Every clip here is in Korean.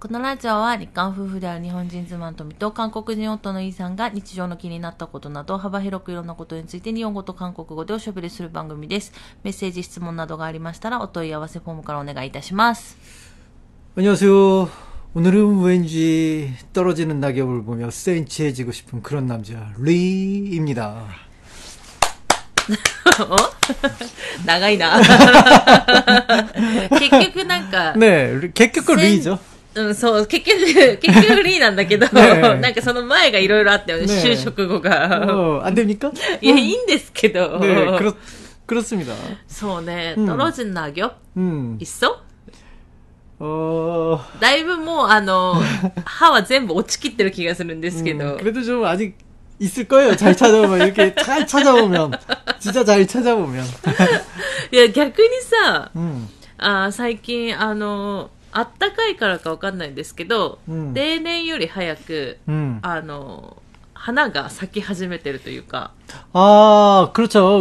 このラジオは日韓夫婦である日本人妻の富と韓国人夫のイさんが日常の気になったことなど幅広くいろんなことについて日本語と韓国語でおしゃべりする番組です。メッセージ、質問などがありましたらお問い合わせフォームからお願いいたします。 안녕하세요. 오늘은 왠지 떨어지는 낙엽을 보며 센치해지고 싶은 그런 남자 리입니다. お長いな。結局なんか、 네, 리- 개격은 센- 리죠. うん、そう、結局、結局リーなんだけど、ねなんかその前がいろいろあったよね、ね就職後が。 어, 안 됩니까? いや、いいんですけど。 네, 그렇, 그렇습니다. そうね、うんトロジンナギョ 음, いっそ 어, だいぶもう、あの、歯は全部落ちきってる気がするんですけ 음, ど。 그래도 좀 아직 있을 거예요. 잘 찾아보면 이렇게 잘 찾아보면 진짜 잘 찾아보면. いや、逆にさ、 음, あー最近、あの、 あったかいからかわかんないんですけど、うん例年より早く、 음. あの、花が咲き始めてるというか、 아, 그렇죠.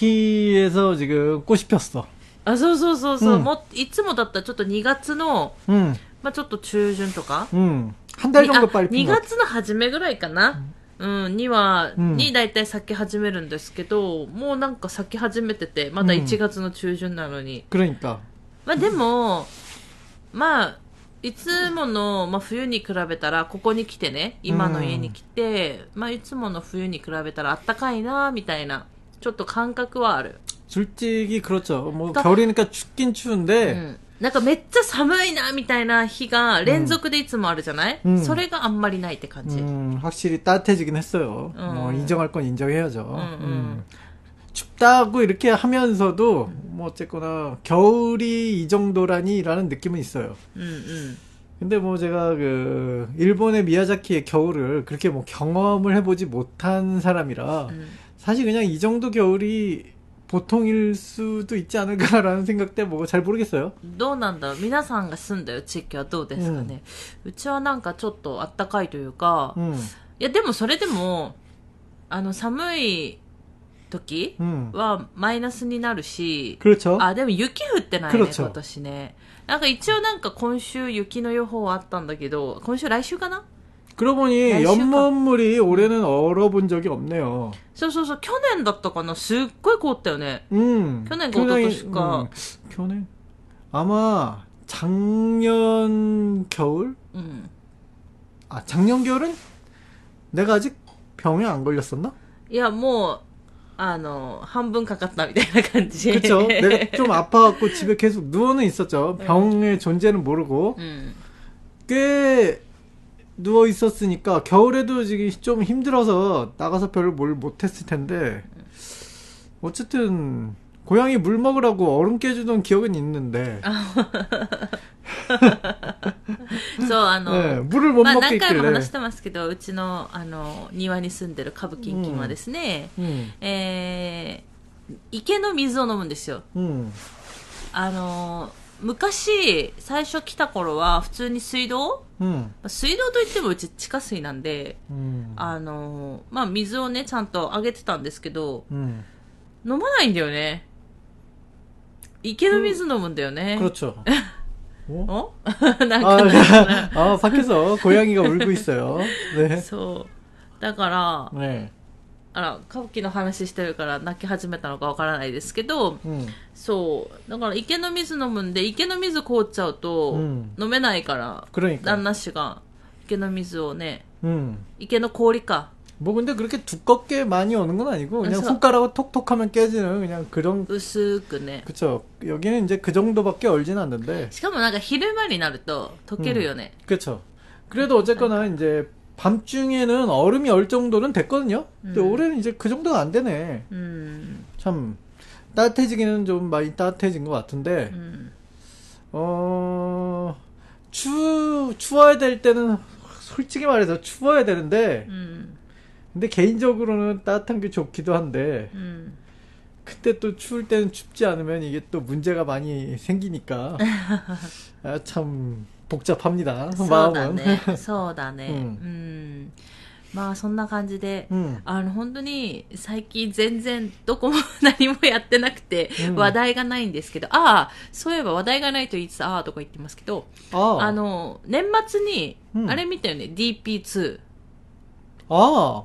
우메노키에서 지금 꽃이 폈어. あ、そうそうそうそう、うんもいつもだったらちょっと2月の、 음, まあちょっと中旬とか、 음. 한 달 정도 빨리 2 핀 것 같아. 月の初めぐらいかな、うん、には、うんに大体咲き始めるんですけど、もうなんか咲き始めてて、まだ1月の中旬なのに。 그러니까. まあでも、 まあ、いつもの、まあ、冬に比べたら、ここに来てね、今の家に来て、まあいつもの冬に比べたらあったかいな、みたいな、ちょっと感覚はある。 솔직히 그렇죠. 뭐 그러니까- 겨울이니까 춥긴 う 추운데 ん。なんかめっちゃ寒いな、みたいな日が連続でいつもあるじゃない、うんそれがあんまりないって感じ。 음, 확실히 따뜻해지긴 했어요. 음. 뭐 인정할 건 인정해야죠. 음. 음. 춥다고 이렇게 하면서도 뭐 어쨌거나 겨울이 이 정도라니라는 느낌은 있어요. うんうん。 근데 뭐 제가 그 일본의 미야자키의 겨울을 그렇게 뭐 경험을 해보지 못한 사람이라 うん 사실 그냥 이 정도 겨울이 보통일 수도 있지 않을까라는 생각 때문에 뭐 잘 모르겠어요. どうなんだろう皆さんが住んでる地域はどうですかね、うちはなんかちょっとあったかいというか、 음, いやでもそれでも、あの寒い 時 음. はマイナスになるし、 그렇죠. あ、でも雪降ってないね、黒潮今年ね。なんか一応なんか今週雪の予報あったんだけど、今週来週かな 그러고 보니 날씨가- 연못물이 올해는 얼어본 적이 없네요. そうそうそう、去年だったかなすっごい凍ったよね。 음. 교내 교내- 어떻습니까? 음, 교내 아마 작년 겨울? うん。 아 작년 겨울은 내가 아직 병에 안 걸렸었나? いや、もう、 あの、半分かかったみたいな感じ。 그렇죠. 내가 좀 아파갖고 집에 계속 누워는 있었죠. 병의 존재는 모르고 うん。 꽤 누워 있었으니까 겨울에도 지금 좀 힘들어서 나가서 별로 뭘 못했을 텐데 어쨌든 고양이 물 먹으라고 얼음 깨주던 기억은 있는데 そう、あの、 네, 물을 못 まあ 먹게 何回も 있길래 話してますけど、うちの、あの、庭に住んでるカブキンキンはですね、 음, えー、池の水を飲むんですよ。 음, あの、昔、最初来た頃は普通に水道 음, 水道といってもうち地下水なんで、 음, あの、まあ、水をね、ちゃんとあげてたんですけど、 음. 飲まないんだよね。 池の水飲むんだよね。 그렇죠. 어? おなん 아, か、 아, 밖에서 고양이가 울고 있어요. 네. そう。だから、 네. あら、歌舞伎の話してるから泣き始めたのかわからないですけど、 음, そう。だから池の水飲むんで、池の水凍っちゃうと、うん飲めないから、 그러니까. 旦那氏が池の水をね、 음. 池の氷か。 뭐 근데 그렇게 두껍게 많이 오는 건 아니고 그냥 그래서- 손가락으로 톡톡하면 깨지는 그냥 그런 薄くね。 그쵸 여기는 이제 그 정도밖에 얼진 않는데 しかもなんか昼間になると溶けるよね。 그쵸 그래도 어쨌거나 이제 밤중에는 얼음이 얼 정도는 됐거든요 근데 음. 올해는 이제 그 정도가 안 되네 うん。 참 따뜻해지기는 좀 많이 따뜻해진 것 같은데 うん。 어 추, 추워야 될 때는 솔직히 말해서 추워야 되는데 うん。 근데 개인적으로는 따뜻한 게 좋기도 한데 うん。 그때 또 추울 때는 춥지 않으면 이게 또 문제가 많이 생기니까 아, 참 복잡합니다 そうだ 마음은 ね。そうだね。ううんん。 まあそんな感じで、うん。あの本当に最近全然どこも何もやってなくてうん話題がないんですけど、ああ、そういえば話題がないと言いつつああとか言ってますけど、ああ。あの、年末にう、んあれ見たよね、DP2。あああ。あ。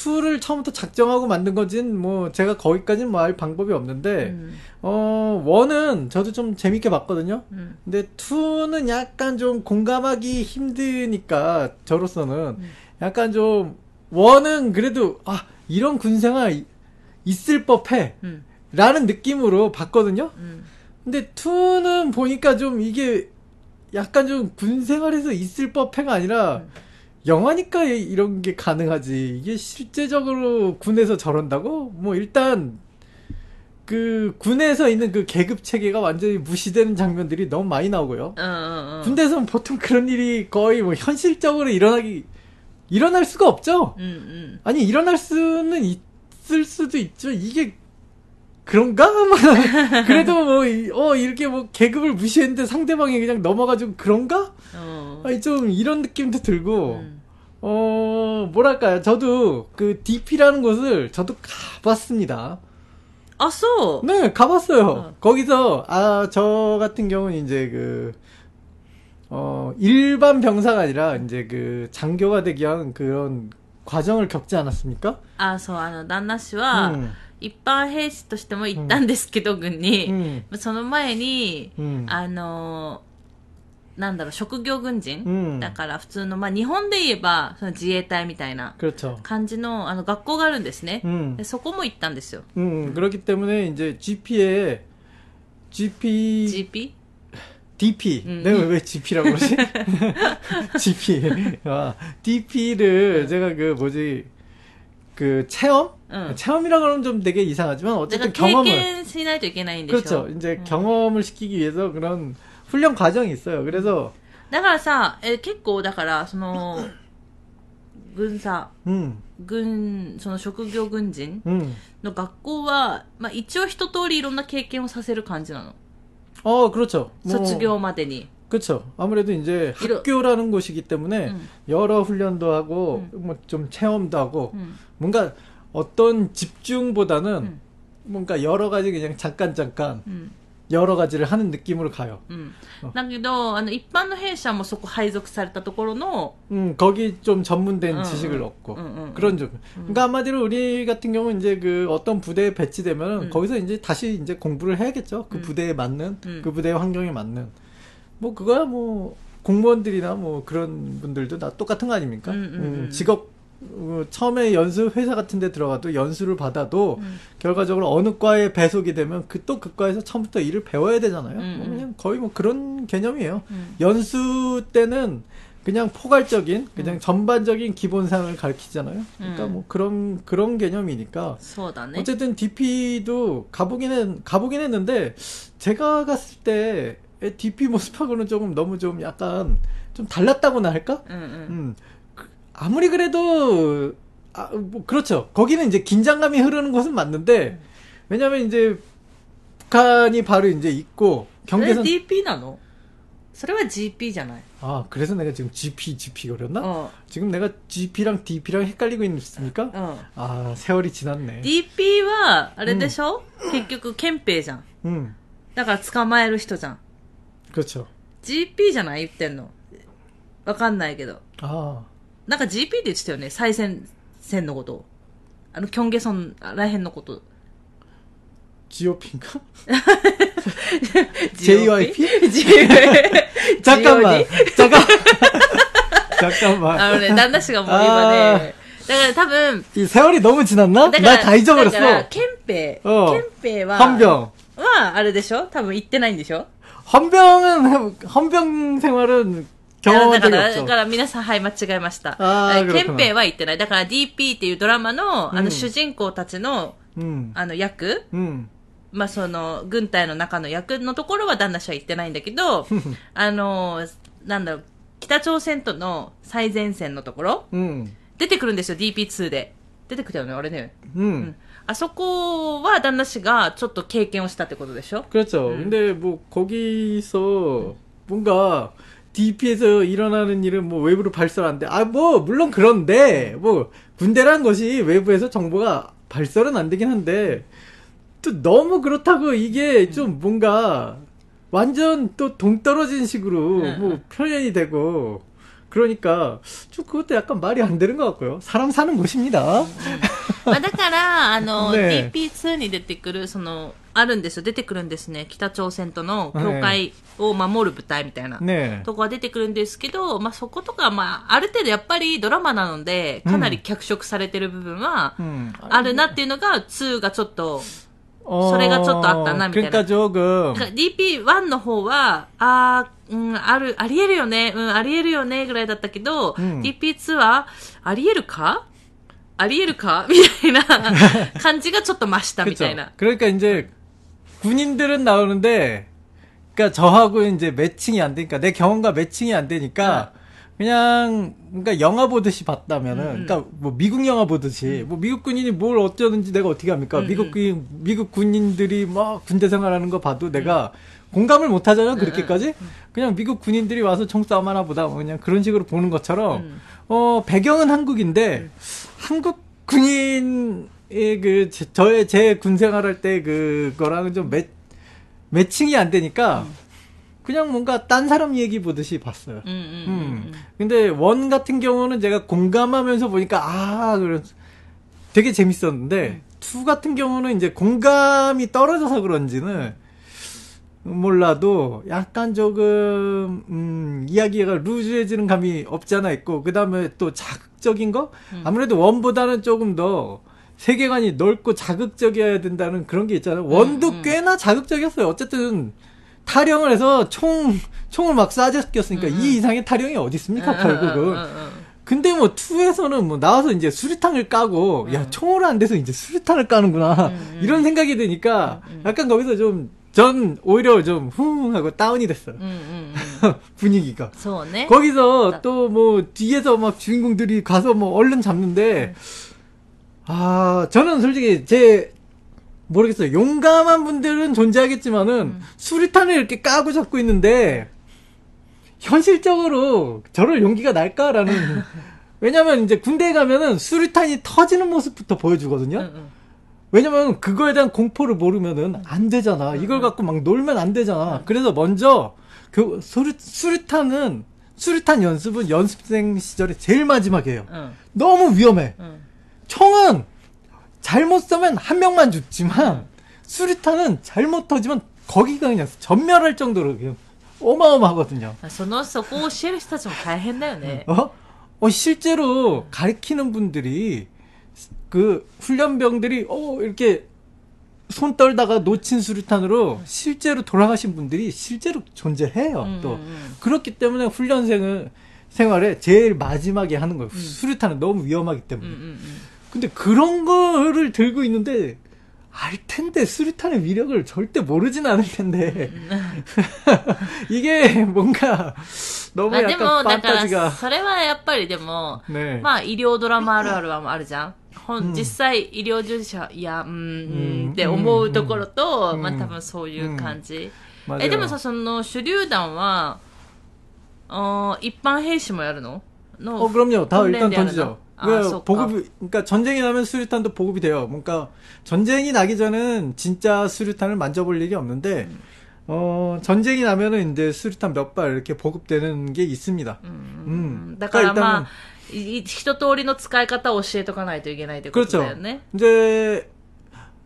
투를 처음부터 작정하고 만든 거진 뭐 제가 거기까지는 뭐할 방법이 없는데 음. 어 원은 저도 좀 재밌게 봤거든요. 음. 근데 투는 약간 좀 공감하기 힘드니까 저로서는 음. 약간 좀 원은 그래도 아 이런 군생활 있을 법해 음. 라는 느낌으로 봤거든요. 음. 근데 투는 보니까 좀 이게 약간 좀 군생활에서 있을 법해가 아니라 음. 영화니까 이런 게 가능하지. 이게 실제적으로 군에서 저런다고? 뭐 일단 그 군에서 있는 그 계급 체계가 완전히 무시되는 장면들이 너무 많이 나오고요. 어, 어, 어. 군대에서는 보통 그런 일이 거의 뭐 현실적으로 일어나기 일어날 수가 없죠. 음, 음. 아니 일어날 수는 있을 수도 있죠. 이게 그런가? 뭐, 그래도 뭐, 어, 이렇게 뭐, 계급을 무시했는데 상대방이 그냥 넘어가지고 그런가? 어. 아니, 좀 이런 느낌도 들고, 음. 어, 뭐랄까요. 저도 그 DP라는 곳을 저도 가봤습니다. 아, 쏘? 네, 가봤어요. 어. 거기서, 아, 저 같은 경우는 이제 그, 어, 일반 병사가 아니라 이제 그 장교가 되기 위한 그런 과정을 겪지 않았습니까? 아, 저, 아, 난나 씨와, 음. 一般兵士としても行ったんですけど、軍に。 음, その前に、 음, あの、なんだろう、職業軍人、 음. だから普通の、まあ、日本で言えば、その自衛隊みたいな 그렇죠. 感じの、あの、学校があるんですね。 음, でそこも行ったんですよ。 음, 그렇기 때문에 이제 GP에, GP, GP? DP. 음. 내가 왜 GP라고 그러지? GP. 아, DP를 제가 그 뭐지, 그 체험? うん。 체험이라고 하면 좀 되게 이상하지만 だから 어쨌든 経 경험을 験しないといけないんでしょ。 그렇죠. 이제 음. 경험을 시키기 위해서 그런 훈련 과정이 있어요. 그래서 だからさ、え結構、だから、その、軍さ、 음, 軍、その職業軍人 음. の学校は、まあ一応一通りいろんな経験をさせる感じなの。 어, 그렇죠. 뭐, 卒業までに。 그렇죠. 아무래도 이제 이러- 학교라는 곳이기 때문에 うん。 여러 훈련도 하고 뭐 좀 체험도 하고 うん。 뭔가 어떤 집중보다는 음. 뭔가 여러 가지 그냥 잠깐 잠깐 うん。 여러 가지를 하는 느낌으로 가요. うんあ。だけど、あの、一般の兵士はもうそこ配属されたところの、 음, 거기 좀 전문된 응, 지식을 응, 얻고 응, 응, 그런 좀. 그러니까 한마디로 우리 같은 경우는 이제 그 어떤 부대에 배치되면 응. 거기서 이제 다시 이제 공부를 해야겠죠. 그 응. 부대에 맞는 응. 그 부대의 환경에 맞는 뭐 그거야 뭐 공무원들이나 뭐 그런 분들도 다 똑같은 거 아닙니까? 음, 음, 직업 어, 처음에 연수 회사 같은 데 들어가도 연수를 받아도 음. 결과적으로 어느 과에 배속이 되면 그또그 그 과에서 처음부터 일을 배워야 되잖아요. 음. 뭐 그냥 거의 뭐 그런 개념이에요. 음. 연수 때는 그냥 포괄적인 그냥 전반적인 기본상을 가르치잖아요. 그러니까 뭐 그런 그런 개념이니까. 어쨌든 DP도 가보기는 가보긴 했는데 제가 갔을 때 DP 모습하고는 조금 너무 좀 약간 좀 달랐다고나 할까? うんうん。 음, 그- 아무리 그래도 아, 뭐 그렇죠. 거기는 이제 긴장감이 흐르는 곳은 맞는데 왜냐면 이제 북한이 바로 이제 있고 それ 경계선 。 DP なのそれは GP じゃない 아 그래서 내가 지금 GP GP 거렸나? うん。 지금 내가 GP랑 DP랑 헷갈리고 있습니까? うん。 아 세월이 지났네. DP は、あれでしょ、結局、憲兵じゃん。 음 だから捕まえる人じゃん。 그렇죠. GP じゃない言ってんの。わかんないけど。 아 なんか GP って言ってたよね。最前線のこと。あの、キョンゲソンらへんのこと。 GOP인가? JYP? JYP? 잠깐만 잠깐 잠깐만 あのね、旦那氏がもう今ね、だから多分、 이 세월이 너무 지났나? だから、 나 다 잊어버렸어. だから、憲兵、어 憲兵は、 헌병 は、あれでしょ多分行ってないんでしょ 헌병은 헌병 생활은 경험한 だか 적이 ら、 없죠. だから皆さん、はい、間違えました。あーはい 그렇구나 憲兵は言ってない。だから DP っていうドラマの、あの、うん主人公たちの、 음, あの、役 음, まあ、その、軍隊の中の役のところは旦那氏は言ってないんだけど、あの、なんだろう、北朝鮮との最前線のところ、 음, 出てくるんですよ、DP2 で。出てくたよね、あれね。 음. あそこは旦那氏がちょっと経験をしたってことでしょ 그렇죠. 음. 근데 뭐 거기서 뭔가 DP에서 일어나는 일은 뭐 외부로 발설 안 돼. 아, 뭐 물론 그런데 뭐 군대란 것이 외부에서 정보가 발설은 안 되긴 한데 또 너무 그렇다고 이게 좀 뭔가 완전 또 동떨어진 식으로 응, 뭐 응. 표현이 되고 그러니까 좀 그것도 약간 말이 안 되는 것 같고요. 사람 사는 곳입니다. まあだから、あの、ねえ DP2 に出てくる、その、あるんですよ、出てくるんですね。北朝鮮との境界を守る部隊みたいな。 네. とこは出てくるんですけど、まあそことか、まあ、ある程度やっぱりドラマなので、かなり脚色されてる部分は、 음. あるなっていうのが、2がちょっと、 어, 소리가 좀 낫다, 나 그러니까 조금 だから DP1 の方は、あー、うん、ある、ありえるよね、うん、ありえるよね、ぐらいだったけど、うん DP2 は、ありえるかありえるかみたいな感じがちょっと増したみ 그쵸. たいな。 그러니까 이제 군인들은 나오는데, 그러니까 저하고 이제 매칭이 안 되니까 내 경험과 매칭이 안 되니까 그냥 뭔가 영화 보듯이 봤다면은, 음, 음. 그러니까 뭐 미국 영화 보듯이 뭐 미국 군인이 뭘 어쩌는지 내가 어떻게 합니까? 음, 미국 음. 군 미국 군인들이 막 군대 생활하는 거 봐도 내가 공감을 못 하잖아 그렇게까지. 그냥 미국 군인들이 와서 총싸움 하나 보다 뭐 그냥 그런 식으로 보는 것처럼 음. 어 배경은 한국인데 한국 군인의 그 제- 저의 제 군 생활할 때 그거랑은 좀 매, 매칭이 안 되니까 그냥 뭔가 딴 사람 얘기 보듯이 봤어요. 음 음, 음, 음, 음. 근데 one 같은 경우는 제가 공감하면서 보니까 아, 그래 되게 재밌었는데 음. two 같은 경우는 이제 공감이 떨어져서 그런지는 몰라도 약간 조금 음, 이야기가 루즈해지는 감이 없지 않아 있고 그다음에 또 자극적인 거 아무래도 원보다는 조금 더 세계관이 넓고 자극적이어야 된다는 그런 게 있잖아요. 원도 꽤나 자극적이었어요. 어쨌든 타령을 해서 총 총을 막 쏴졌겠으니까 음, 음. 이 이상의 타령이 어디 있습니까 음, 음, 결국은. 근데 뭐 투에서는 뭐 나와서 이제 수류탄을 까고 음. 야 총을 안 돼서 이제 수류탄을 까는구나 음. 이런 생각이 드니까 약간 거기서 좀 전 오히려 좀 후흥하고 다운이 됐어요 분위기가. 소원해? 거기서 또 뭐 뒤에서 막 주인공들이 가서 뭐 얼른 잡는데 아 저는 솔직히 제 모르겠어요. 용감한 분들은 존재하겠지만은 음. 수류탄을 이렇게 까고 잡고 있는데 현실적으로 저럴 용기가 날까라는 왜냐면 이제 군대에 가면은 수류탄이 터지는 모습부터 보여주거든요. 왜냐면 그거에 대한 공포를 모르면은 안 되잖아. 이걸 갖고 막 놀면 안 되잖아. 그래서 먼저 그 수류, 수류탄은 수류탄 연습은 연습생 시절에 제일 마지막이에요. 너무 위험해. 총은 잘못 쏘면 한 명만 죽지만 수리탄은 잘못 터지면 거기가 그냥 전멸할 정도로 그냥 어마어마하거든요. その、そこを教える人たちも大変だよね。 어? 어, 실제로 가르치는 분들이 그 훈련병들이 어 이렇게 손 떨다가 놓친 수류탄으로 실제로 돌아가신 분들이 실제로 존재해요. 음, 또 음. 그렇기 때문에 훈련생을 생활에 제일 마지막에 하는 거예요. 수류탄은 너무 위험하기 うん 때문에. うんうん。 근데 그런 거를 들고 있는데 알 텐데 수류탄의 위력을 절대 모르진 않을 텐데 이게 뭔가 너무 まあでも、 약간 だから、 판타지가 それはやっぱりでも、 네. まあ医療ドラマあるあるはあるじゃん。ほうんん実際医療従事者、いや、うん、うんうんって思うところと、うんまあ多分そういう感じ。 맞아요. え、でもさ、その手榴弾は、あー一般兵士もやるのの 어 그럼요. 다 일단訓練でやるの 던지죠. 아, 왜 쏘까. 보급이 그러니까 전쟁이 나면 수류탄도 보급이 돼요. 뭔가 전쟁이 나기 전엔 진짜 수류탄을 만져볼 일이 없는데 어 전쟁이 나면은 이제 수류탄 몇 발 이렇게 보급되는 게 있습니다. う 음. んだから 그러니까 まあ 일단은 い一通りの使い方を教えとかないといけないってこと 그렇죠. だよね。 이제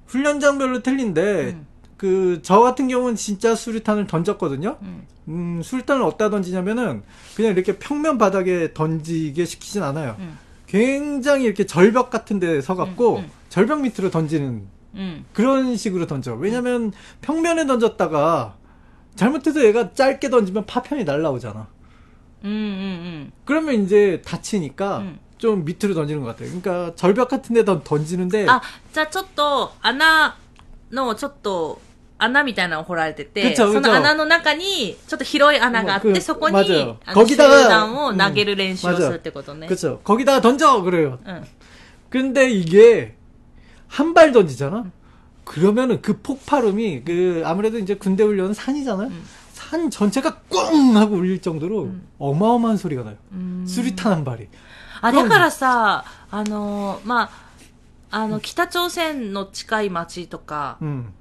훈련장별로 틀린데 음. 그 저 같은 경우는 진짜 수류탄을 던졌거든요. うん。 음, 수류탄을 어디다 던지냐면은 그냥 이렇게 평면 바닥에 던지게 시키진 않아요. うん。 굉장히 이렇게 절벽 같은 데 서갖고 음, 음. 절벽 밑으로 던지는 うん。 그런 식으로 던져. 왜냐면 평면에 던졌다가 잘못해서 얘가 짧게 던지면 파편이 날라오잖아. うんうんうん。 그러면 이제 다치니까 음. 좀 밑으로 던지는 것 같아요. 그러니까 절벽 같은 데다 던지는데 あ、じゃあちょっと、穴の、ちょっと、 穴みたいなの掘られてて、くちょくちょその穴の中に、ちょっと広い穴があって、くそこに、 맞아요 あの、集 거기다가 団を投げる練習をうんするってことね。 그렇죠. 거기다가 던져 그래요. うん。 근데 이게 한 발 던지잖아. 그러면은 그 폭발음이 그 아무래도 이제 군대 훈련은 산이잖아요. 산 전체가 꽝 하고 울릴 정도로 어마어마한 소리가 나요. うん。 수리탄 한 발이. あ、だからさ、あの、まあ、あの、北朝鮮の近い町とか、 음.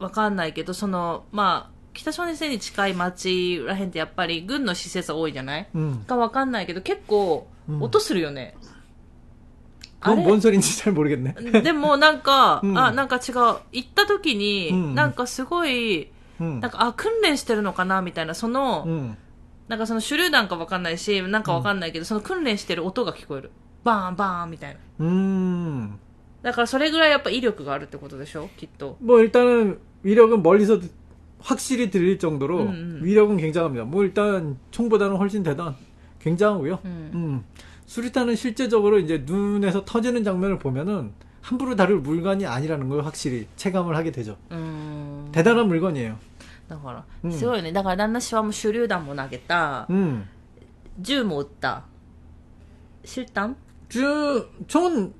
わかんないけど、その、まあ、北朝鮮に近い町らへんってやっぱり軍の施設多いじゃない 음. かわかんないけど、結構、うん音するよね。あ 그건 れ 뭔 소리인지 잘 모르겠네. でもなんか、うんあ、なんか違う。行った時に、うんなんかすごい、 음. なんか、あ、訓練してるのかなみたいな、その、 음. なんかその手榴弾かわかんないし、なんかわかんないけど、その訓練してる音が聞こえる。バーンバーンみたいな。 음. だからそれぐらいやっぱ威力があるってことでしょきっと。 뭐 일단은 위력은 멀리서 확실히 들릴 정도로 음, 음. 위력은 굉장합니다. 뭐 일단 총보다는 훨씬 대단 굉장하고요. 음. 음. 수리탄은 실제적으로 이제 눈에서 터지는 장면을 보면은 함부로 다룰 물건이 아니라는 걸 확실히 체감을 하게 되죠. うーん。 대단한 물건이에요. だから、うんすごいよね。だから旦那氏はもう手榴弾も投げた、 음. 銃も撃った。실탄 주, 총,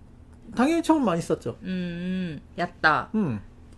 당연히 총은 많이 쐈죠. うんうん。やった。 음.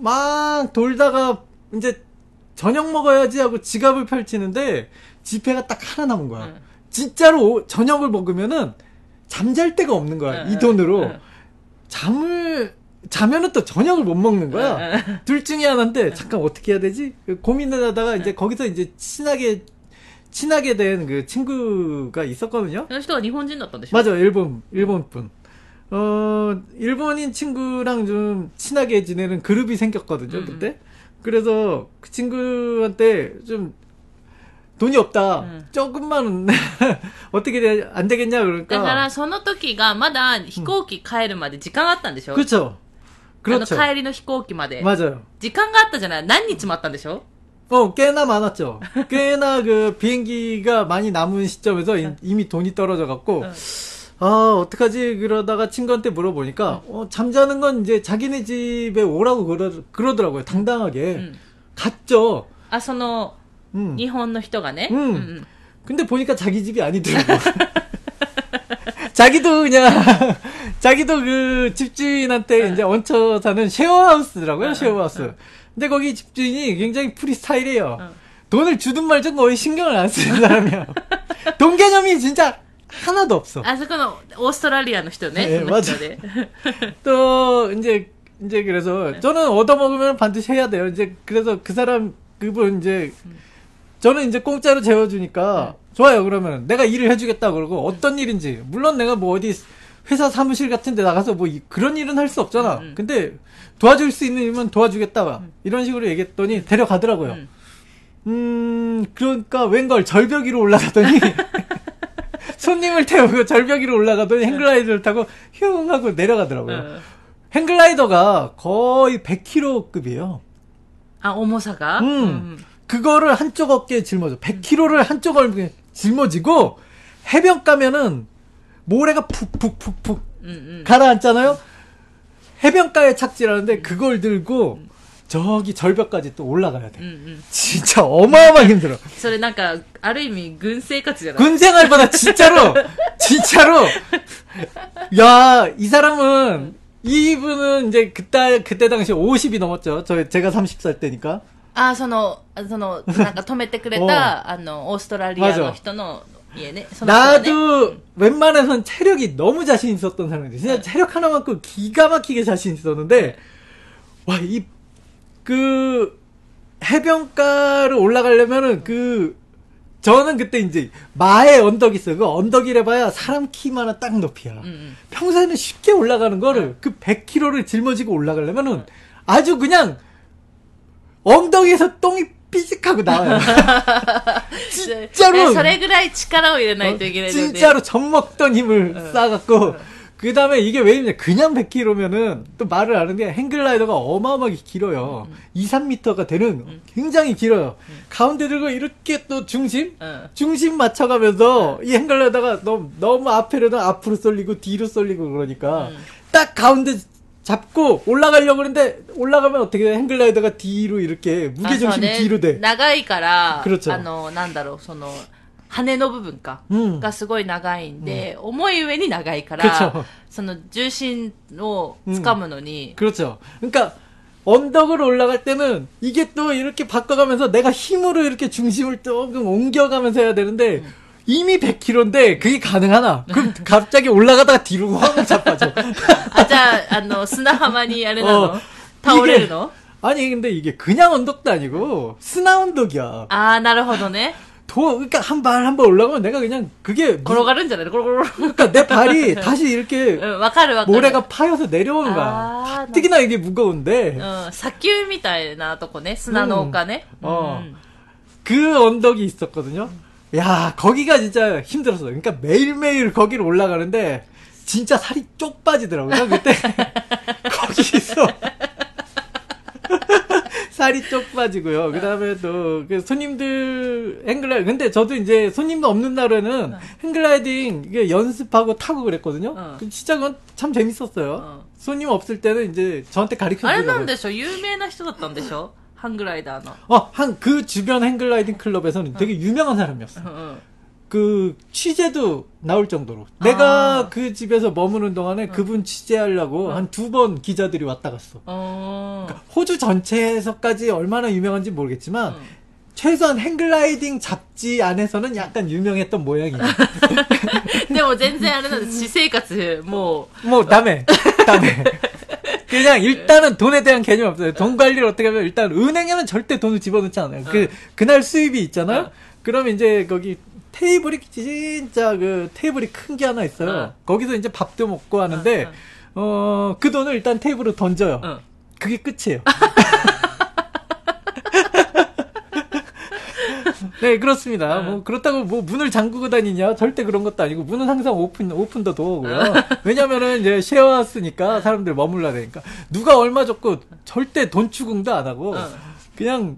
막 돌다가 이제 저녁 먹어야지 하고 지갑을 펼치는데 지폐가 딱 하나 남은 거야. 응. 진짜로 오- 저녁을 먹으면은 잠잘 데가 없는 거야. 응, 이 돈으로 응. 잠을 자면은 또 저녁을 못 먹는 거야. 응, 둘 중에 하나인데 잠깐 어떻게 해야 되지? 그 고민을 하다가 이제 거기서 이제 친하게 친하게 된 그 친구가 있었거든요. その人は日本人だったんでしょ 맞아, 일본, 일본 분. 어, 일본인 친구랑 좀 친하게 지내는 그룹이 생겼거든요, 음. 그때. 그래서 그 친구한테 좀 돈이 없다. 음. 조금만 어떻게 돼, 안 되겠냐 だ 그러니까. から、その時がまだ飛行機帰るまで時間があったんでしょ、 그렇죠. あ 그렇죠. の帰りの飛行機まで。 맞아요. 時間があったじゃない何日もあったんでしょ 어, 꽤나 많았죠. 꽤나 그 비행기가 많이 남은 시점에서 이- 이미 돈이 떨어져 갖고 응. 아, 어떡하지? 그러다가 친구한테 물어보니까 어, 잠자는 건 이제 자기네 집에 오라고 그러, 그러더라고요. 당당하게. うん。 갔죠. あ、その、 음. 日本の人がね。うんうんうん。 근데 보니까 자기 집이 아니더라고. 자기도 그냥 자기도 그 집주인한테 이제 얹혀 사는 쉐어하우스더라고요. 응, 쉐어하우스. 응. 근데 거기 집주인이 굉장히 프리스타일이에요. 응. 돈을 주든 말든 거의 신경을 안 쓰는 사람이야. 돈 개념이 진짜 하나도 없어. 아, 그건 오스트라리아 노시도네. 네, 맞아. 네. 또 이제 이제 그래서 네. 저는 얻어먹으면 반드시 해야 돼요. 이제 그래서 그 사람 그분 이제 저는 이제 공짜로 재워주니까 네. 좋아요. 그러면 내가 일을 해주겠다 그러고 어떤 일인지 물론 내가 뭐 어디 회사 사무실 같은데 나가서 뭐 이, 그런 일은 할 수 없잖아. 음, 음. 근데 도와줄 수 있는 일만 도와주겠다. 음. 이런 식으로 얘기했더니 데려가더라고요. 음, 음 그러니까 웬걸 절벽 위로 올라가더니 손님을 태우고 절벽 위로 올라가더니 네. 행글라이더를 타고 흉 하고 내려가더라고요. 네. 행글라이더가 거의 100kg급이에요. 아, 어머사가? 음. 음. 그거를 한쪽 어깨에 짊어져. 100kg를 한쪽 어깨에 짊어지고, 해변 가면은, 모래가 푹푹푹푹 음, 음. 가라앉잖아요? 해변가에 착지라는데, 그걸 들고, 음. 저기 절벽까지 또 올라가야 うん 돼. うん。 진짜 어마어마하게 힘들어. それなんか、ある意味軍生活じゃない 군 생활보다 진짜로 진짜로 야 이 사람은 이분은 이제 그때 그때 당시 50이 넘었죠. 저 제가 30살 때니까. あ、その、その、なんか止めてくれおうた、あの、オーストラリアの人の家ね。その人ね 나도 웬만해선 체력이 너무 자신 있었던 사람인데 진짜 체력 하나만큼 기가 막히게 자신 있었는데 와 이 그 해변가를 올라가려면은 그 저는 그때 이제 마의 언덕이 있어요. 그 언덕이래 봐야 사람 키만한 딱 높이야. うんうん。 평소에는 쉽게 올라가는 거를 그 100km를 짊어지고 올라가려면은 아주 그냥 엉덩이에서 똥이 삐직하고 나와요. えそれぐらい力を入れないといけないので。 진짜로 젖먹던 힘을 어. 쌓아갖고 그 다음에 이게 왜 있냐 그냥 100km면은 또 말을 아는 게 행글라이더가 어마어마하게 길어요. 2, 3m가 되는 굉장히 길어요. 가운데 들고 이렇게 또 중심 うん。 중심 맞춰가면서 이 행글라이더가 너무 너무 앞에로는 앞으로 쏠리고 뒤로 쏠리고 그러니까 음. 딱 가운데 잡고 올라가려고 그러는데 올라가면 어떻게 돼? 행글라이더가 뒤로 이렇게 あ 무게 そう 중심이 ね 뒤로 돼. 長いから、그렇죠 あの、なんだろう、その、 羽の部分か。うんがすごい長いんで、重い上に長いか 그쵸 ら、その重心を掴むのに、 그렇죠. 그러니까 언덕을 올라갈 때는 이게 또 이렇게 바꿔가면서 내가 힘으로 이렇게 중심을 조금 옮겨가면서 해야 되는데 이미 100km인데 그게 가능하나? 그럼 갑자기 올라가다가 뒤로 확 자빠져. あ、じゃあ、あの、砂浜にあれなの、어 倒れるの 아니 근데 이게 그냥 언덕도 아니고 스나 언덕이야. ああ、なるほどね。 도 그러니까 한 발 한 번 올라가면 내가 그냥 그게 무- 転がるんじゃないのコロコロコロ。 그러니까 내 발이 다시 이렇게 うん、わかるわかる。 모래가 파여서 내려오는 거야. 아, 특히나 이게 무거운데 うん、砂丘みたいなとこね、砂の丘ね。うんあうん 그 언덕이 있었거든요. 야, 거기가 진짜 힘들었어요. 그러니까 매일매일 거기를 올라가는데 진짜 살이 쪽 빠지더라고요. 그때 거기서 살이 쪽 빠지고요. 그다음에 또 그 손님들 행글라이 근데 저도 이제 손님도 없는 날에는 행글라이딩 이게 연습하고 타고 그랬거든요. 어. 그 진짜 그건 참 재밌었어요. 어. 손님 없을 때는 이제 저한테 가르쳐 あれな 주더라고요. んでしょ有名な人だったんでしょハングライダーの。 어, 한 그 주변 행글라이딩 클럽에서는 되게 유명한 사람이었어. うんうん。 그 취재도 나올 정도로. 아. 내가 그 집에서 머무는 동안에 그분 취재하려고 한 두 번 기자들이 왔다 갔어. おー 호주 전체에서까지 얼마나 유명한지 모르겠지만 うん 최소한 행글라이딩 잡지 안에서는 약간 유명했던 모양이야. でも全然あれなんです。私生活、も 뭐 다음에 다음에 그냥 일단은 돈에 대한 개념 없어요. 돈 관리를 어떻게 하면 일단 은행에는 절대 돈을 집어넣지 않아요. 그 그날 수입이 있잖아요. 어. 그러면 이제 거기 테이블이 진짜 그 테이블이 큰 게 하나 있어요. 어. 거기서 이제 밥도 먹고 하는데 어, 어. 어 그 돈을 일단 테이블로 던져요. 어. 그게 끝이에요. 네, 그렇습니다. 어. 뭐, 그렇다고 뭐, 문을 잠그고 다니냐? 절대 그런 것도 아니고, 문은 항상 open, open the door고요. 왜냐면은, 이제, share house니까, 사람들 머물러야 되니까. 누가 얼마 줬고, 절대 돈 추궁도 안 하고, 어. 그냥,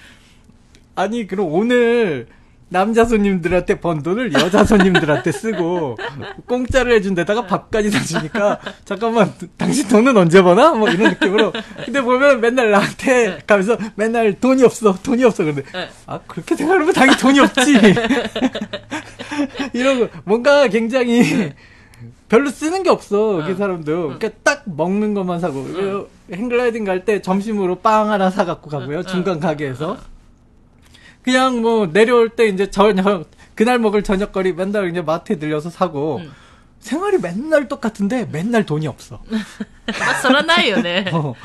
아니 그럼 오늘 남자 손님들한테 번 돈을 여자 손님들한테 쓰고 공짜를 해준 데다가 밥까지 사주니까 잠깐만 당신 돈은 언제 버나? 뭐 이런 느낌으로. 근데 보면 맨날 나한테 가면서 맨날 돈이 없어 돈이 없어 그런데 네. 아 그렇게 생각하면 당연히 돈이 없지. 이러고 뭔가 굉장히 별로 쓰는 게 없어 그 응. 사람도. 그러니까 딱 먹는 것만 사고 그 행글라이딩 갈 때 점심으로 빵 하나 사갖고 가고요 응. 중간 가게에서 그냥 뭐 내려올 때 이제 저녁 그날 먹을 저녁거리 맨날 이제 마트에 들려서 사고 음. 생활이 맨날 똑같은데 맨날 돈이 없어. 아, 맞설나요,네. 어,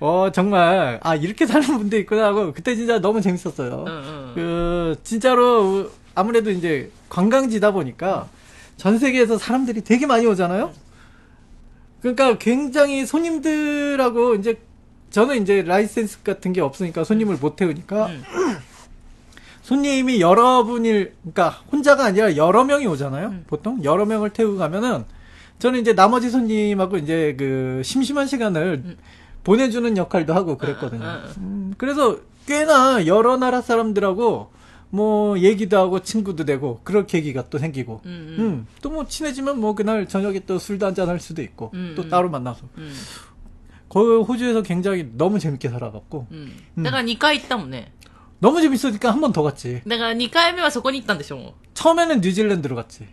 어 정말 아 이렇게 사는 분도 있구나 하고 그때 진짜 너무 재밌었어요. 음, 음. 그 진짜로 아무래도 이제 관광지다 보니까 전 세계에서 사람들이 되게 많이 오잖아요. 그러니까 굉장히 손님들하고 이제 저는 이제 라이센스 같은 게 없으니까 손님을 못 태우니까. 음. 손님이 여러 분일 그러니까 혼자가 아니라 여러 명이 오잖아요. 음. 보통 여러 명을 태우고 가면은 저는 이제 나머지 손님하고 이제 그 심심한 시간을 음. 보내주는 역할도 하고 그랬거든요. 응, 응. 음, 그래서 꽤나 여러 나라 사람들하고 뭐 얘기도 하고 친구도 되고 그럴 계기가 또 생기고 음, 음, 또 뭐 친해지면 뭐 그날 저녁에 또 술도 한잔 할 수도 있고 음, 또 음. 따로 만나서 うん。 거기 호주에서 굉장히 너무 재밌게 살아갔고 うん。うんだから2回行ったもんね。 너무 재밌으니까 한 번 더 갔지 だから2回目はそこに行ったんでしょ、もう。 처음에는 뉴질랜드로 갔지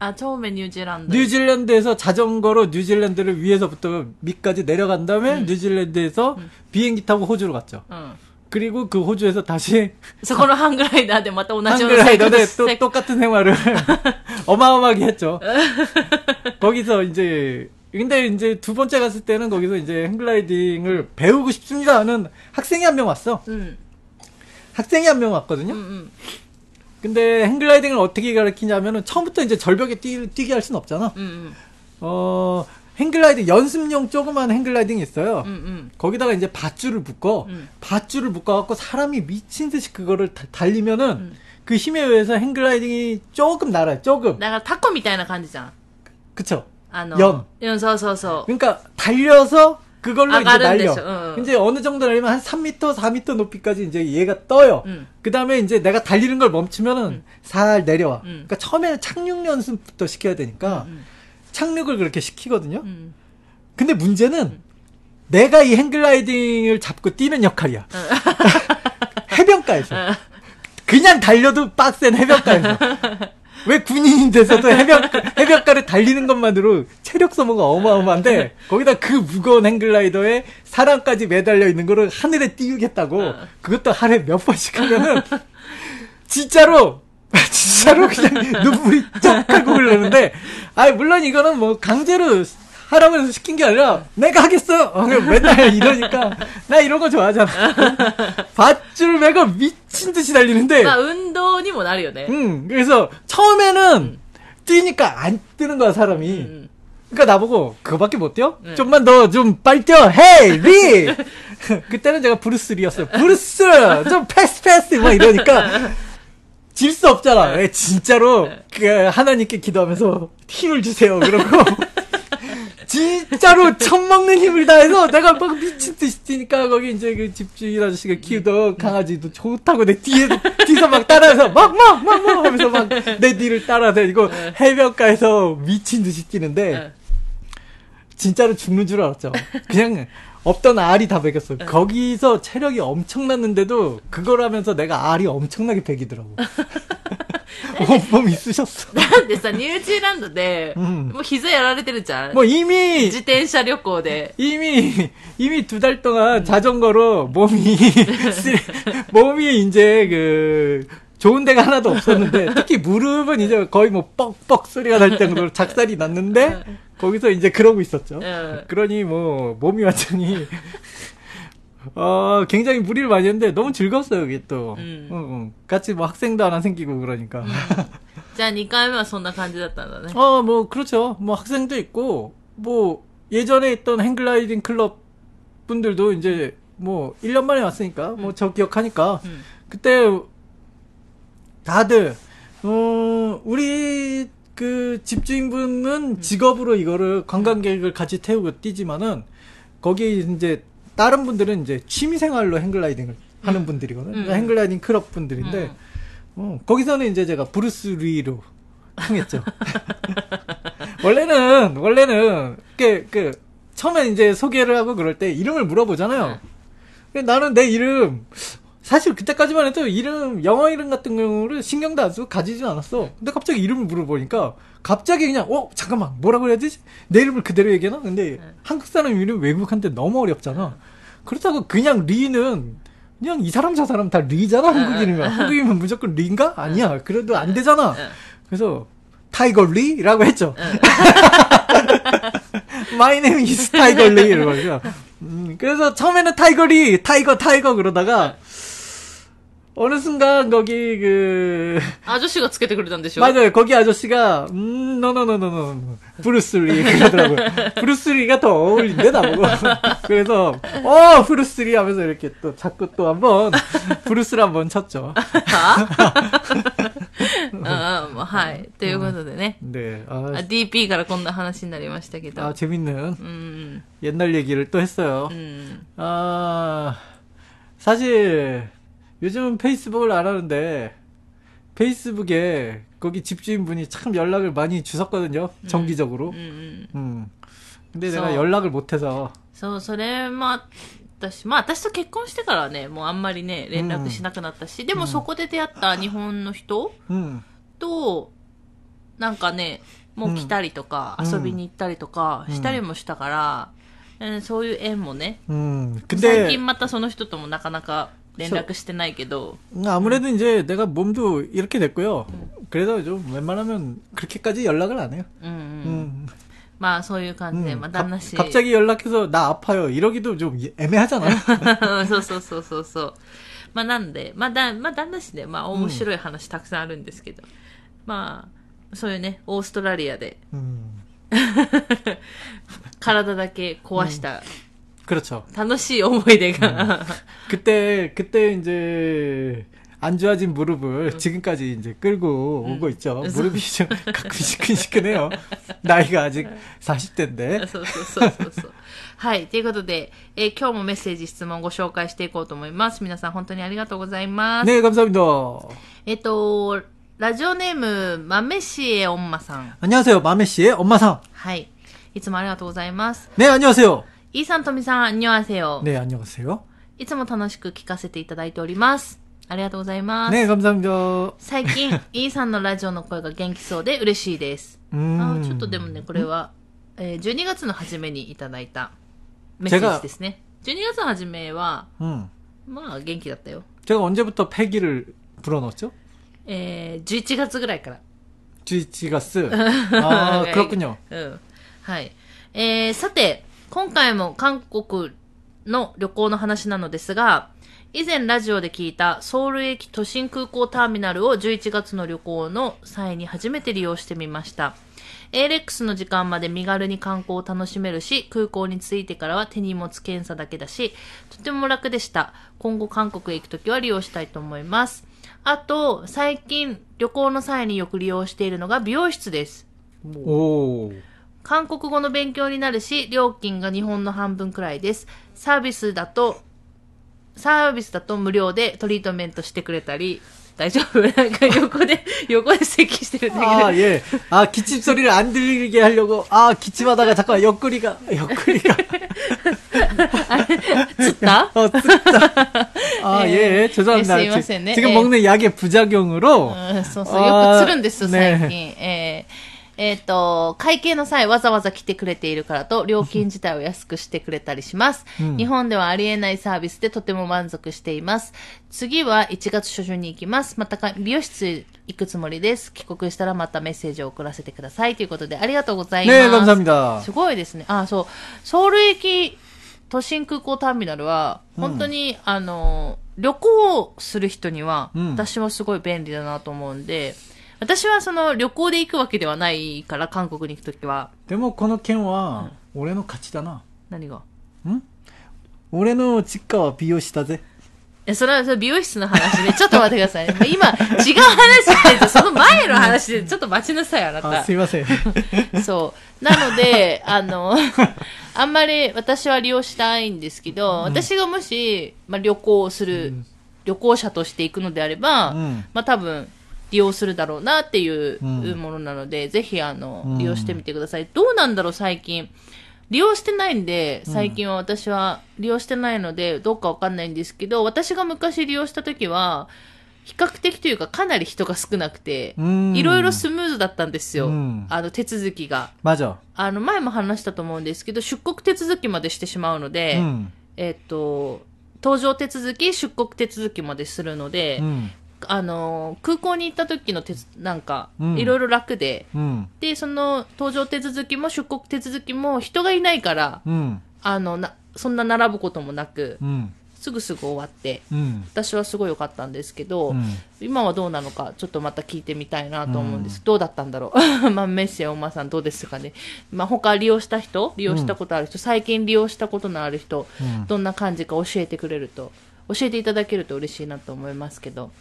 あ、超名ニュージーランド。 뉴질랜드에서 자전거로 뉴질랜드를 위에서부터 밑까지 내려간 다음에 음. 뉴질랜드에서 음. 비행기 타고 호주로 갔죠 うん。 그리고 그 호주에서 다시 そこのハングライダーでまた同じような 한글라이더에 또 生活 똑같은 생활을 어마어마하게 했죠. 거기서 이제 근데 이제 두 번째 갔을 때는 거기서 이제 행글라이딩을 배우고 싶습니다 하는 학생이 한 명 왔어. うん。 학생이 한 명 うん 왔거든요. うん。 근데 행글라이딩을 어떻게 가르치냐면은 처음부터 이제 절벽에 뛰, 뛰게 할 수는 없잖아. うんうん。 어, 행글라이딩 연습용 조그만 행글라이딩이 있어요. うんうん。 거기다가 이제 밧줄을 묶어 음. 밧줄을 묶어갖고 사람이 미친 듯이 그거를 다- 달리면은 음. 그 힘에 의해서 행글라이딩이 조금 날아요 조금 だからタコみたいな感じじゃん。 그쵸 あの、四うん、そうそうそう。 그러니까 달려서 그걸로 이제 아가른 날려. 응, 응. 이제 어느 정도 날리면 한 3m 4m 높이까지 이제 얘가 떠요 응. 그 다음에 이제 내가 달리는 걸 멈추면은 음. 살 내려와 응. 그러니까 처음에는 착륙 연습부터 시켜야 되니까 음. 착륙을 그렇게 시키거든요 うん。 근데 문제는 내가 이 행글라이딩을 잡고 뛰는 역할이야. 해변가에서. 그냥 달려도 빡센 해변가에서. 왜 군인이 돼서도 해변, 해변가를 달리는 것만으로 체력 소모가 어마어마한데, 거기다 그 무거운 행글라이더에 사람까지 매달려 있는 거를 하늘에 띄우겠다고, 어. 그것도 하루에 몇 번씩 하면은, 진짜로, 진짜로 그냥 눈물이 쩍 하고 흘러는데, 아 물론 이거는 뭐 강제로 하라고 해서 시킨 게 아니라 내가 하겠어. 어, 맨날 이러니까 나 이런 거 좋아하잖아. 밧줄 매고 미친 듯이 달리는데. 運動にもなるよね. 응. 음, 그래서 처음에는 음. 뛰니까 안 뜨는 거야 사람이. 음, 음. 그러니까 나보고 그거밖에 못 뛰어? 네. 좀만 더 좀 빨리 뛰어. Hey 리. 그때는 제가 브루스 리였어요. 브루스 좀 fast fast 막 이러니까. 질 수 없잖아. 네. 진짜로 네. 그 하나님께 기도하면서 힘을 주세요. 그러고 진짜로 첫 먹는 힘을 다해서 내가 막 미친 듯이 뛰니까 거기 이제 그 집주인 아저씨가 키우던 강아지도 좋다고 내 뒤에 뒤에서 막 따라해서 막 막 막 막 하면서 막 내 뒤를 따라다니고 해변가에서 미친 듯이 뛰는데 진짜로 죽는 줄 알았죠. 그냥 없던 알이 다 배겼어요. 거기서 체력이 엄청났는데도 그걸 하면서 내가 알이 엄청나게 배기더라고. 온몸 있으셨어. なんでさ、ニュージーランドで、うんもう膝やられてるじゃん。 뭐 이미 自転車旅行で。 이미 이미 두 달 동안 자전거로 몸이 쓰- 몸이 이제 그 좋은 데가 하나도 없었는데 특히 무릎은 이제 거의 뭐 뻑뻑 소리가 날 정도로 작살이 났는데 거기서 이제 그러고 있었죠. 응. 그러니 뭐 몸이 완전히 어 굉장히 무리를 많이 했는데 너무 즐거웠어요 그게 또. 음. 응, 응. 같이 뭐 학생도 하나 생기고 그러니까. じゃあ2回目はそんな感じだったんだね。 어, 뭐, 그렇죠. 뭐, 학생도 있고, 뭐, 예전에 있던 행글라이딩 클럽 분들도 이제, 뭐, 1년 만에 왔으니까, 뭐, 저 기억하니까, うん。 그때, 다들, 어, 우리, 그, 집주인분은 직업으로 이거를 관광객을 같이 태우고 뛰지만은, 거기 이제, 다른 분들은 이제 취미생활로 행글라이딩을 하는 분들이거든. 음. 행글라이딩 클럽 분들인데, 음. 어, 거기서는 이제 제가 브루스 리로 통했죠. 원래는, 원래는, 그, 그, 처음에 이제 소개를 하고 그럴 때 이름을 물어보잖아요. 근데 나는 내 이름, 사실 그때까지만 해도 이름, 영어 이름 같은 경우를 신경도 안 쓰고 가지진 않았어. 근데 갑자기 이름을 물어보니까, 갑자기 그냥, 어, 잠깐만, 뭐라고 해야 되지? 내 이름을 그대로 얘기하나? 근데 한국 사람 이름 외국한테 너무 어렵잖아. 그렇다고 그냥 리는, 그냥 이 사람 저 사람 다 리잖아, 한국인이면. 한국인이면 무조건 리인가? 아니야. 그래도 안 되잖아. 그래서, 타이거 리라고 했죠. My name is 타이거 리 이러고 음, 그래서 처음에는 타이거 리, 타이거 타이거 그러다가 어느 순간 거기 그 あ女子がつけてくれたんでしょ 맞아요. 거기 아저씨가 음, 노노노노노 브루스리 그러더라고요. 브루스리가 더 어울린대 나보고. 그래서 어 브루스리 하면서 이렇게 또 자꾸 또 한번 브루스를 한번 쳤죠. ああはい。ということでね。 네. あ 아, DP からこんな話になりましたけど。 아 재밌는 うん。 옛날 얘기를 또 했어요. うん。 아 사실 요즘은 페이스북을 안 하는데 페이스북에 거기 집주인분이 참 연락을 많이 주셨거든요. 정기적으로. うんうん。 음. 근데 그래서- 내가 연락을 못해서 そう、それもあったし、まあ私と結婚してからはね、もうあんまりね、連絡しなくなったし、でもそこで出会った日本の人 음. と、なんかね、もう来たりとか、うん遊びに行ったりとかうんしたりもしたから、うんそういう縁もね、 음. 最 근데 近またその人ともなかなか 連絡してないけど、 음, 아무래도 이제 내가 몸도 이렇게 됐고요. 그래서 좀 웬만하면 그렇게까지 연락을 안 해요. うんうん。 음. まあそういう感じで、 음. まあ 갑- 旦那氏。 갑자기 연락해서 나 아파요. 이러기도 좀 애매하잖아. そうそうそうそうそう。まあなんで、まあだ、まあ旦那氏で、まあ面白い話たくさんあるんですけど、まあ、そういうね、オーストラリアで 음. 体だけ壊した 그렇죠. 楽しい思い出が、 그때 그때 이제 안 좋아진 무릎을 지금까지 이제 끌고 오고 있죠. 무릎이 좀 가끔 시큰시큰해요. 나이가 아직 40대인데. そうそうそうそうそう。はい。ということで、えー今日もメッセージ、質問ご紹介していこうと思います。皆さん本当にありがとうございます。 네, 감사합니다. えっと、ラジオネーム、豆しえおんまさん。 안녕하세요. 마메 씨의 엄마상. はい。いつもありがとうございます。 네, 안녕하세요. イーさん、とみさん、あんにょあせよ。 네, 안녕하세요. いつも楽しく聞かせていただいております。ありがとうございます。 네, 감사합니다. 最近、イーさんのラジオの声が元気そうで嬉しいです。 음. あちょっとでもね、これは、えー12月の初めにいただいたメッセージですね。12月の初めは、 음. まあ元気だったよ。 제가 언제부터 패기를 불어넣었죠? えー、11月ぐらいから。 주이치가스. 아, 그렇군요. うん。はい。えー、さて、 今回も韓国の旅行の話なのですが、以前ラジオで聞いたソウル駅都心空港ターミナルを11月の旅行の際に初めて利用してみました。ALEX の時間まで身軽に観光を楽しめるし、空港に着いてからは手荷物検査だけだし、とても楽でした。今後韓国へ行くときは利用したいと思います。あと、最近旅行の際によく利用しているのが美容室です。 오. 韓国語の勉強になるし、料金が日本の半分くらいです。サービスだと、サービスだと無料でトリートメントしてくれたり、大丈夫なんか横で、横で咳してるんだけど。 아, 예. 아, 기침 소리를 안 들리게 하려고. 아, 기침하다가 잠깐 옆구리가, 옆구리가. つった 어, 뜯다. 아, 예. 예. 죄송합니다. 예,すいませんね。 지- 지금 예. 먹는 약의 부작용으로. うんそ えっ、ー、と、会計の際わざわざ来てくれているからと、料金自体を安くしてくれたりします。うん、日本ではありえないサービスでとても満足しています。次は1月初旬に行きます。また美容室行くつもりです。帰国したらまたメッセージを送らせてください。ということで、ありがとうございます。ねすごいですね。あ、そう。ソウル駅都心空港ターミナルは、本当に、うん、あの、旅行する人には、うん、私はすごい便利だなと思うんで、私はその旅行で行くわけではないから、韓国に行くときは、데 모, この件は、俺の勝ちだな。何が？俺の実家は美容師だぜ。え、それはそれ美容室の話で、ちょっと待ってください。もう今、違う話で、その前の話で、ちょっと待ちなさい、あなた。あ、すいません。そう。なので、あの、あんまり私は利用したいんですけど、私がもし、まあ、旅行をする、旅行者として行くのであれば、うんまあ多分、利用するだろうなっていうものなので、うん、ぜひあの、利用してみてください。どうなんだろう、最近。利用してないんで、最近は私は利用してないので、どうかわかんないんですけど、私が昔利用した時は、比較的というかかなり人が少なくて、いろいろスムーズだったんですよ。あの手続きが。あの前も話したと思うんですけど、出国手続きまでしてしまうので、えっと、搭乗手続き、出国手続きまでするので、あの空港に行った時の手なんか、いろいろ楽で、うん、で、その搭乗手続きも出国手続きも人がいないから、うん、あの、な、そんな並ぶこともなく、うん、すぐすぐ終わって、私はすごい良かったんですけど、今はどうなのか、ちょっとまた聞いてみたいなと思うんです。どうだったんだろう？まあ、メッセおまさんどうですかね？まあ、他利用した人、利用したことある人、最近利用したことのある人、どんな感じか教えてくれると、教えていただけると嬉しいなと思いますけど。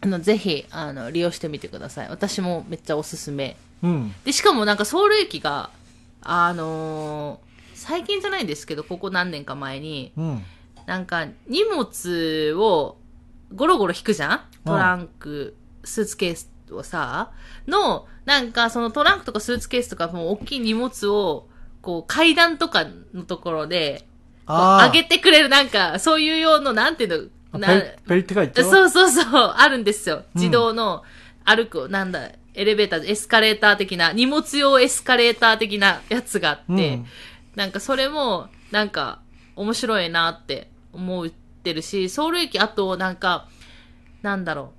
あのぜひあの利用してみてください。私もめっちゃおすすめ、うん、でしかもなんかソウル駅があのー、最近じゃないんですけどここ何年か前に、うん、なんか荷物をゴロゴロ引くじゃん？トランク、スーツケースをさのなんかそのトランクとかスーツケースとかもう大きい荷物をこう階段とかのところで上げてくれるなんかそういうようななんていうのなペベルトがいてそうそうそう、あるんですよ。自動の歩く、うん、なんだ、エレベーター、エスカレーター的な、荷物用エスカレーター的なやつがあって、うん、なんかそれも、なんか、面白いなって思ってるし、ソウル駅、あと、なんか、なんだろ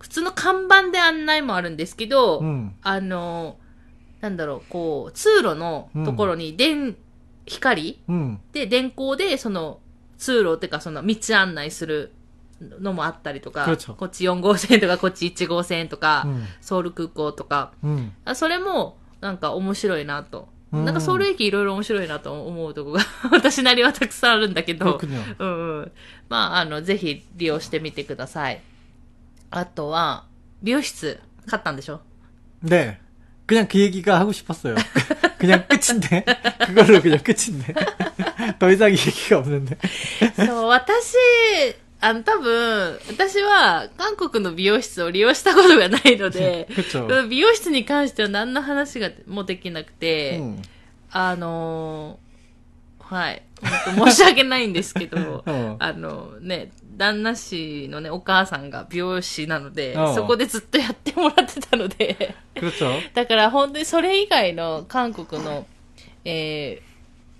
う、普通の看板で案内もあるんですけど、うん、あの、なんだろう、こう、通路のところに電、うん、光、で、電光で、その、通路っていうか、その、道案内するのもあったりとか、 그렇죠 こっち4号線とか、こっち1号線とか、 음. ソウル空港とか、 음. あそれも、なんか面白いなと。うんなんかソウル駅いろいろ面白いなと思うとこが、私なりはたくさんあるんだけど、 그렇군요. うんうん。まあ、あの、ぜひ利用してみてください。あとは、美容室、買ったんでしょ 네. 그냥 그 얘기가 하고 싶었어요. 그냥 끝인데. 그걸로 그냥 끝인데. 飛び詐欺行きかもしれない。そう、私、あの、多分、私は韓国の美容室を利用したことがないので、美容室に関しては何の話がもできなくて、うん、あの、はい。申し訳ないんですけど、あのね、旦那氏のね、お母さんが美容師なので、そこでずっとやってもらってたので、だから本当にそれ以外の韓国の、えー、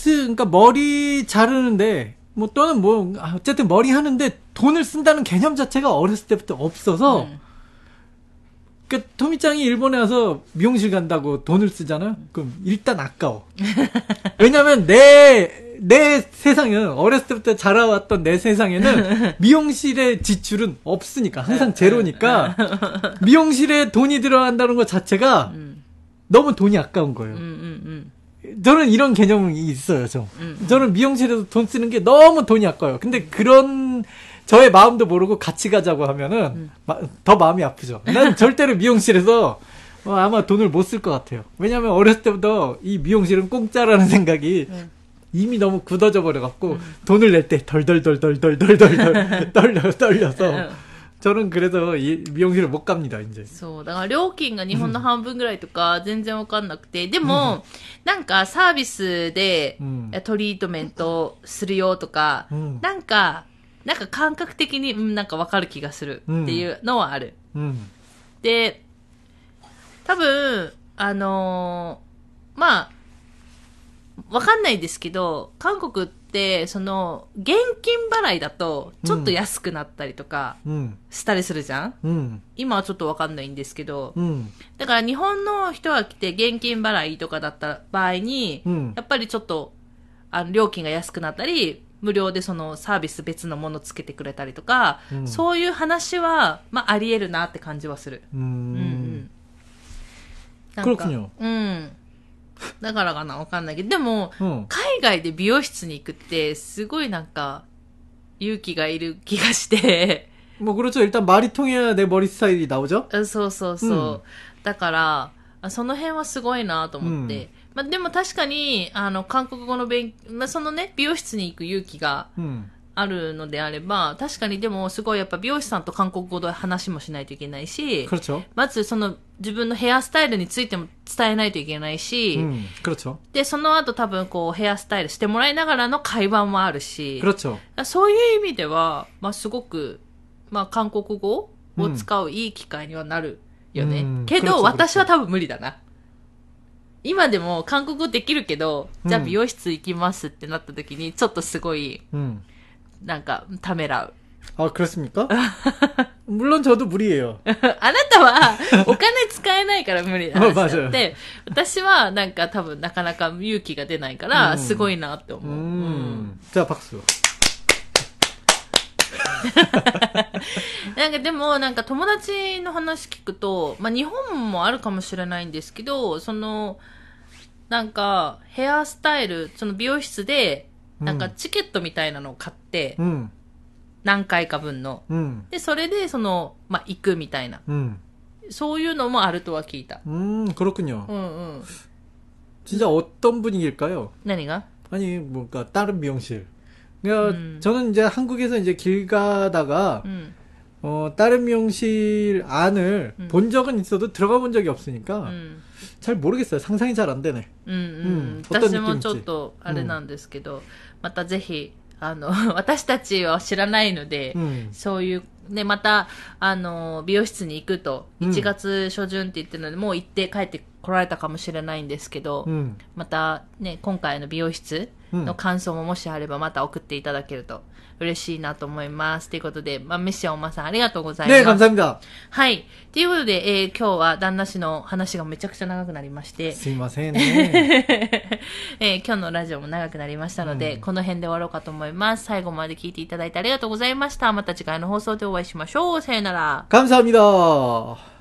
하트 그러니까 머리 자르는데 뭐 또는 뭐 어쨌든 머리 하는데 돈을 쓴다는 개념 자체가 어렸을 때부터 없어서 음. 그니까 토미짱이 일본에 와서 미용실 간다고 돈을 쓰잖아. 그럼 일단 아까워. 왜냐면 내 내 세상은 어렸을 때부터 자라왔던 내 세상에는 미용실의 지출은 없으니까 항상 제로니까 미용실에 돈이 들어간다는 것 자체가 음. 너무 돈이 아까운 거예요. 음, 음, 음. 저는 이런 개념이 있어요, 좀. 음. 저는 미용실에서 돈 쓰는 게 너무 돈이 아까워요. 근데 그런 저의 마음도 모르고 같이 가자고 하면은 음. 마, 더 마음이 아프죠. 난 절대로 미용실에서 어, 아마 돈을 못 쓸 것 같아요. 왜냐하면 어렸을 때부터 이 미용실은 공짜라는 생각이 음. 이미 너무 굳어져 버려갖고 음. 돈을 낼 때 덜덜덜덜덜덜덜덜 덜려, 떨려서. 네. 저는 그래서 이 미용실을 못 갑니다 이제. そう。だから料金が日本の半分ぐらいとか全然わかんなくて。でも、なんかサービスでうんトリートメントするよとか、うんなんか、なんか感覚的に、うん、なんかわかる気がするっていうのはある。 음, で、多分、あのーまあ、わかんないですけど、韓国 ってその現金払いだとちょっと安くなったりとかしたりするじゃん、うん、今はちょっとわかんないんですけど、うん、だから日本の人が来て現金払いとかだった場合に、うん、やっぱりちょっとあの料金が安くなったり無料でそのサービス別のものつけてくれたりとか、そういう話は、まあ、ありえるなって感じはする。うん。うん、ん、ん。だからかな、わかんないけど、でも、 음. 海外で美容室に行くって、すごいなんか、勇気がいる気がして、 뭐 그렇죠. 일단 말이 통해야 내 머리 스타일이 나오죠. うんそうそうそう。うんだから、あその辺はすごいなと思って。まあ、でも確かに、あの、韓国語の勉まあ、そのね、美容室に行く勇気が 음. あるのであれば、確かにでもすごいやっぱ美容師さんと韓国語で話もしないといけないし、 그렇죠. まずその 自分のヘアスタイルについても伝えないといけないし、うん、で、その後多分こうヘアスタイルしてもらいながらの会話もあるし、そういう意味では、まあすごく、まあ韓国語を使ういい機会にはなるよね。うん、けど、私は多分無理だな。今でも韓国語できるけど、じゃあ美容室行きますってなった時に、ちょっとすごい、うん、なんかためらう。 아, 그렇습니까? 물론 저도 무리예요. あなたは、お金使えないから無理な話まあだって、私はなんか多分なかなか勇気が出ないから、うんすごいなって思う。うん 음. 자, 박수. なんかでも、なんか友達の話聞くと、まあ日本もあるかもしれないんですけど、その、なんかヘアスタイル、その美容室で、なんかチケットみたいなのを買って、 음. 何回か分の。 음. で、それでその、まあ行くみたいな。 음. そういうのもあるとは聞いた。 음, 그렇군요. うんうん。 진짜 어떤 분위기일까요? 何が 아니, 뭔가 다른 미용실. 그러니까 음. 저는 이제 한국에서 이제 길 가다가 うん。 어, 다른 미용실 안을 음. 본 적은 있어도 들어가 본 적이 없으니까 うん。 잘 모르겠어요. 상상이 잘 안 되네. うんうんうん私どんな気持ちもちょっとあれなんですけど、またぜひ、 あの、私たちは知らないので、 음. そういう、ね、また、あの、美容室に行くと、うん1月初旬って言ってるので、もう行って帰って来られたかもしれないんですけど、 음. またね、今回の美容室の感想ももしあればまた送っていただけると嬉しいなと思います。ということで、まあ、メッシャおまさんありがとうございます。 네, 감사합니다. はい。ということで、えー今日は旦那氏の話がめちゃくちゃ長くなりまして、 스미마센. 네. えー今日のラジオも長くなりましたので、うんこの辺で終わろうかと思います。最後まで聞いていただいてありがとうございました。また次回の放送でお会いしましょう。さよなら。 감사합니다.